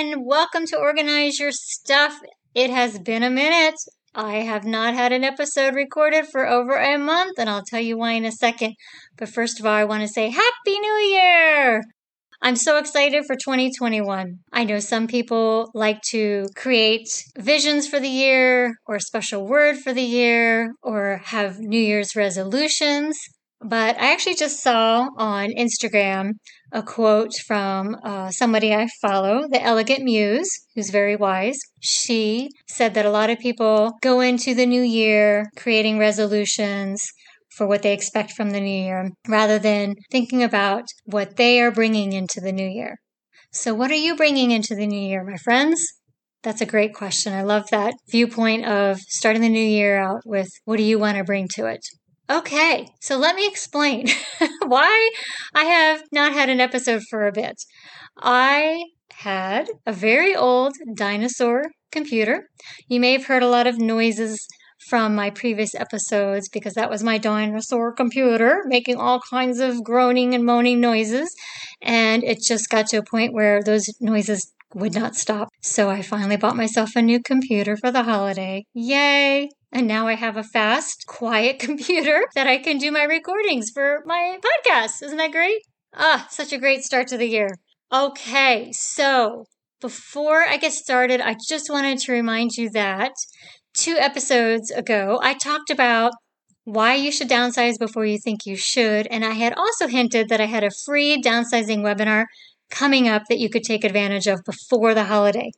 everyone. Welcome to Organize Your Stuff. It has been a minute. I have not had an episode recorded for over a month, and I'll tell you why in a second. But first of all, I want to say Happy New Year! I'm so excited for 2021. I know some people like to create visions for the year or a special word for the year or have New Year's resolutions. But I actually just saw on Instagram a quote from uh, somebody I follow, the Elegant Muse, who's very wise. She said that a lot of people go into the new year creating resolutions for what they expect from the new year rather than thinking about what they are bringing into the new year. So, what are you bringing into the new year, my friends? That's a great question. I love that viewpoint of starting the new year out with what do you want to bring to it? Okay, so let me explain why I have not had an episode for a bit. I had a very old dinosaur computer. You may have heard a lot of noises from my previous episodes because that was my dinosaur computer making all kinds of groaning and moaning noises. And it just got to a point where those noises would not stop. So I finally bought myself a new computer for the holiday. Yay! And now I have a fast, quiet computer that I can do my recordings for my podcast. Isn't that great? Ah, such a great start to the year. Okay, so before I get started, I just wanted to remind you that two episodes ago, I talked about why you should downsize before you think you should. And I had also hinted that I had a free downsizing webinar coming up that you could take advantage of before the holiday.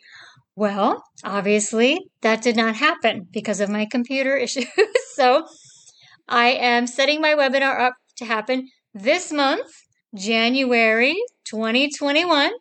Well, obviously, that did not happen because of my computer issues. so I am setting my webinar up to happen this month, January 2021.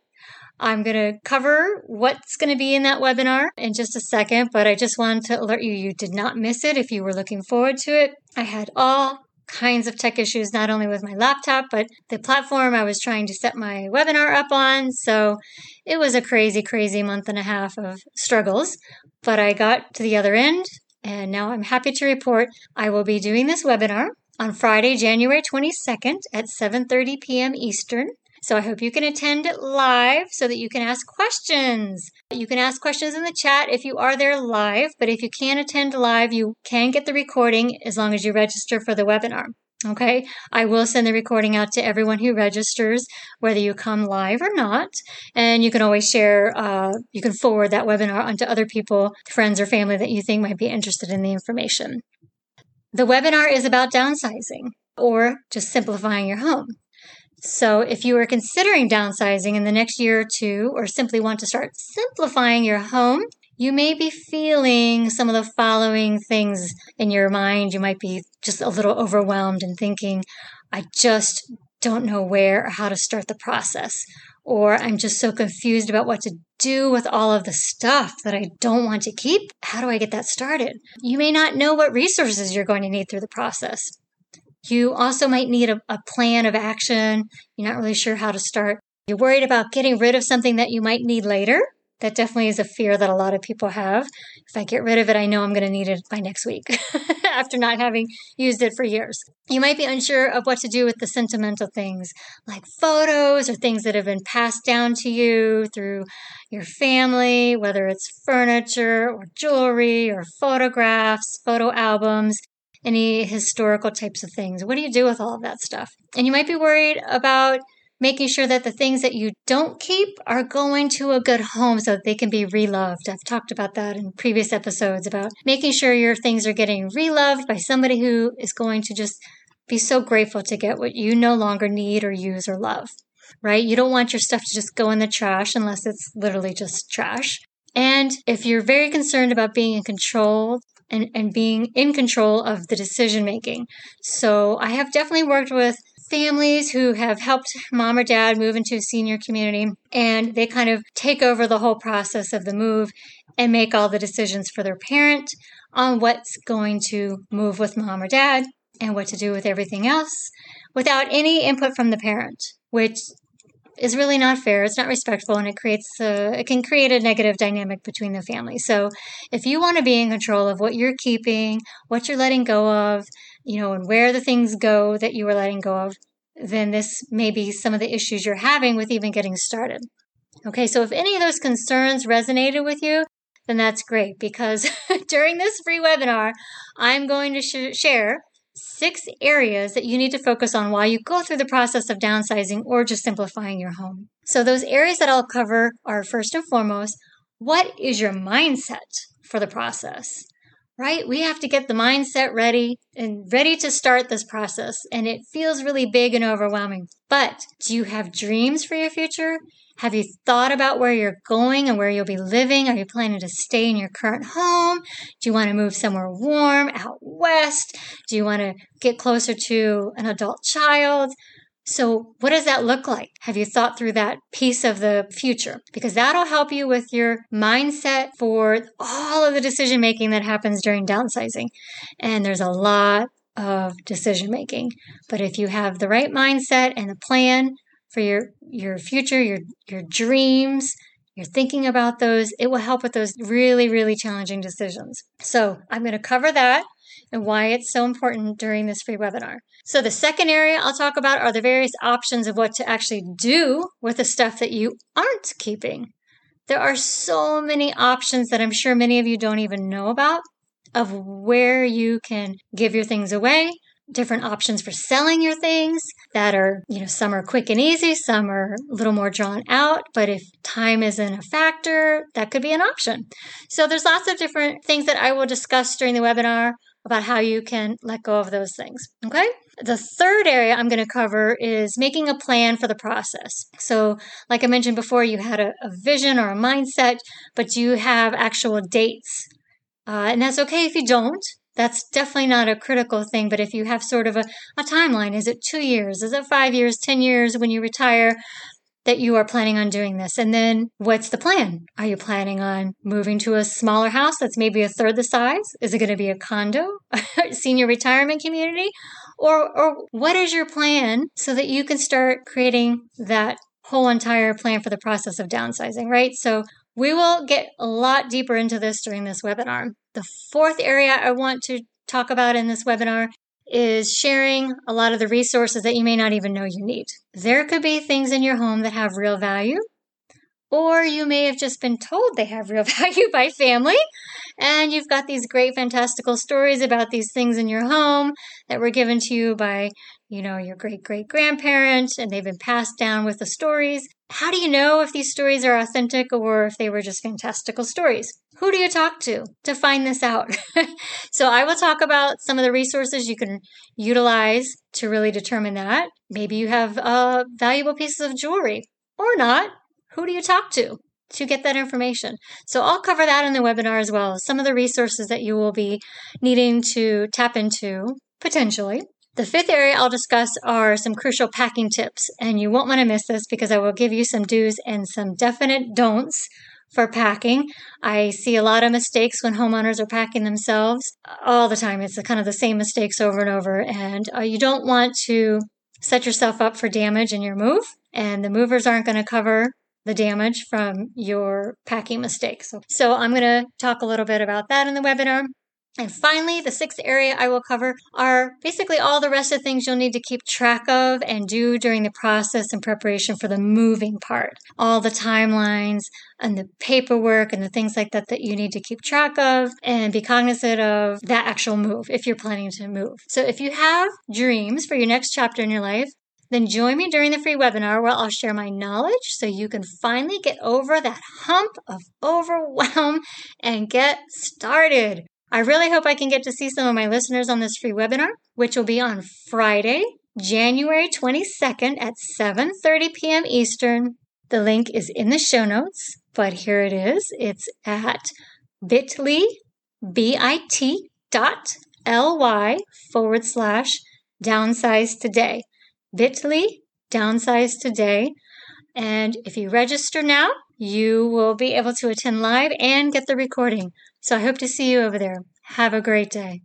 I'm going to cover what's going to be in that webinar in just a second, but I just wanted to alert you you did not miss it if you were looking forward to it. I had all kinds of tech issues, not only with my laptop, but the platform I was trying to set my webinar up on. So it was a crazy, crazy month and a half of struggles, but I got to the other end. And now I'm happy to report I will be doing this webinar on Friday, January 22nd at 7:30 p.m. Eastern. So I hope you can attend live so that you can ask questions. You can ask questions in the chat if you are there live, but if you can't attend live, you can get the recording as long as you register for the webinar. Okay, I will send the recording out to everyone who registers, whether you come live or not. And you can always share, uh, you can forward that webinar onto other people, friends, or family that you think might be interested in the information. The webinar is about downsizing or just simplifying your home. So, if you are considering downsizing in the next year or two, or simply want to start simplifying your home, you may be feeling some of the following things in your mind. You might be just a little overwhelmed and thinking, I just don't know where or how to start the process. Or I'm just so confused about what to do with all of the stuff that I don't want to keep. How do I get that started? You may not know what resources you're going to need through the process. You also might need a, a, plan of action. You're not really sure how to start. You're worried about getting rid of something that you might need later. That definitely is a fear that a lot of people have. If I get rid of it, I know I'm going to need it by next week after not having used it for years. You might be unsure of what to do with the sentimental things like photos or things that have been passed down to you through your family, whether it's furniture or jewelry or photographs, photo albums any historical types of things. What do you do with all of that stuff? And you might be worried about making sure that the things that you don't keep are going to a good home so that they can be reloved. I've talked about that in previous episodes about making sure your things are getting reloved by somebody who is going to just be so grateful to get what you no longer need or use or love. Right? You don't want your stuff to just go in the trash unless it's literally just trash. And if you're very concerned about being in control and, and being in control of the decision making. So I have definitely worked with families who have helped mom or dad move into a senior community and they kind of take over the whole process of the move and make all the decisions for their parent on what's going to move with mom or dad and what to do with everything else without any input from the parent, which is really not fair. It's not respectful, and it creates a, it can create a negative dynamic between the family. So, if you want to be in control of what you're keeping, what you're letting go of, you know, and where the things go that you are letting go of, then this may be some of the issues you're having with even getting started. Okay, so if any of those concerns resonated with you, then that's great because during this free webinar, I'm going to sh- share six areas that you need to focus on while you go through the process of downsizing or just simplifying your home. So, those areas that I'll cover are first and foremost, what is your mindset for the process? Right? We have to get the mindset ready and ready to start this process. And it feels really big and overwhelming. But do you have dreams for your future? Have you thought about where you're going and where you'll be living? Are you planning to stay in your current home? Do you want to move somewhere warm out west? Do you want to get closer to an adult child? So, what does that look like? Have you thought through that piece of the future? Because that'll help you with your mindset for all of the decision making that happens during downsizing. And there's a lot of decision making. But if you have the right mindset and a plan for your your future, your your dreams, you're thinking about those, it will help with those really really challenging decisions. So, I'm going to cover that and why it's so important during this free webinar. So, the second area I'll talk about are the various options of what to actually do with the stuff that you aren't keeping. There are so many options that I'm sure many of you don't even know about of where you can give your things away, different options for selling your things that are, you know, some are quick and easy, some are a little more drawn out, but if time isn't a factor, that could be an option. So there's lots of different things that I will discuss during the webinar about how you can let go of those things. Okay. The third area I'm going to cover is making a plan for the process. So, like I mentioned before, you had a, a vision or a mindset, but you have actual dates? Uh, and that's okay if you don't. That's definitely not a critical thing. But if you have sort of a, a timeline, is it two years? Is it five years, 10 years when you retire? That you are planning on doing this. And then what's the plan? Are you planning on moving to a smaller house that's maybe a third the size? Is it going to be a condo, senior retirement community? Or, or what is your plan so that you can start creating that whole entire plan for the process of downsizing, right? So we will get a lot deeper into this during this webinar. The fourth area I want to talk about in this webinar is sharing a lot of the resources that you may not even know you need. There could be things in your home that have real value, or you may have just been told they have real value by family, and you've got these great, fantastical stories about these things in your home that were given to you by, you know, your great great grandparent, and they've been passed down with the stories. How do you know if these stories are authentic or if they were just fantastical stories? Who do you talk to to find this out? so, I will talk about some of the resources you can utilize to really determine that. Maybe you have uh, valuable pieces of jewelry or not. Who do you talk to? to get that information. So I'll cover that in the webinar as well. Some of the resources that you will be needing to tap into potentially. The fifth area I'll discuss are some crucial packing tips, and you won't want to miss this because I will give you some do's and some definite don'ts for packing. I see a lot of mistakes when homeowners are packing themselves all the time. It's kind of the same mistakes over and over, and uh, you don't want to set yourself up for damage in your move, and the movers aren't going to cover the damage from your packing mistakes. So I'm going to talk a little bit about that in the webinar. And finally, the sixth area I will cover are basically all the rest of things you'll need to keep track of and do during the process and preparation for the moving part. All the timelines and the paperwork and the things like that that you need to keep track of and be cognizant of that actual move if you're planning to move. So if you have dreams for your next chapter in your life, then join me during the free webinar where I'll share my knowledge so you can finally get over that hump of overwhelm and get started. I really hope I can get to see some of my listeners on this free webinar, which will be on Friday, January 22nd at 7:30 p.m. Eastern. The link is in the show notes, but here it is. It's at bit.ly, B-I-T dot L-Y forward slash downsize today. Bit.ly downsize today. And if you register now, you will be able to attend live and get the recording. So I hope to see you over there. Have a great day.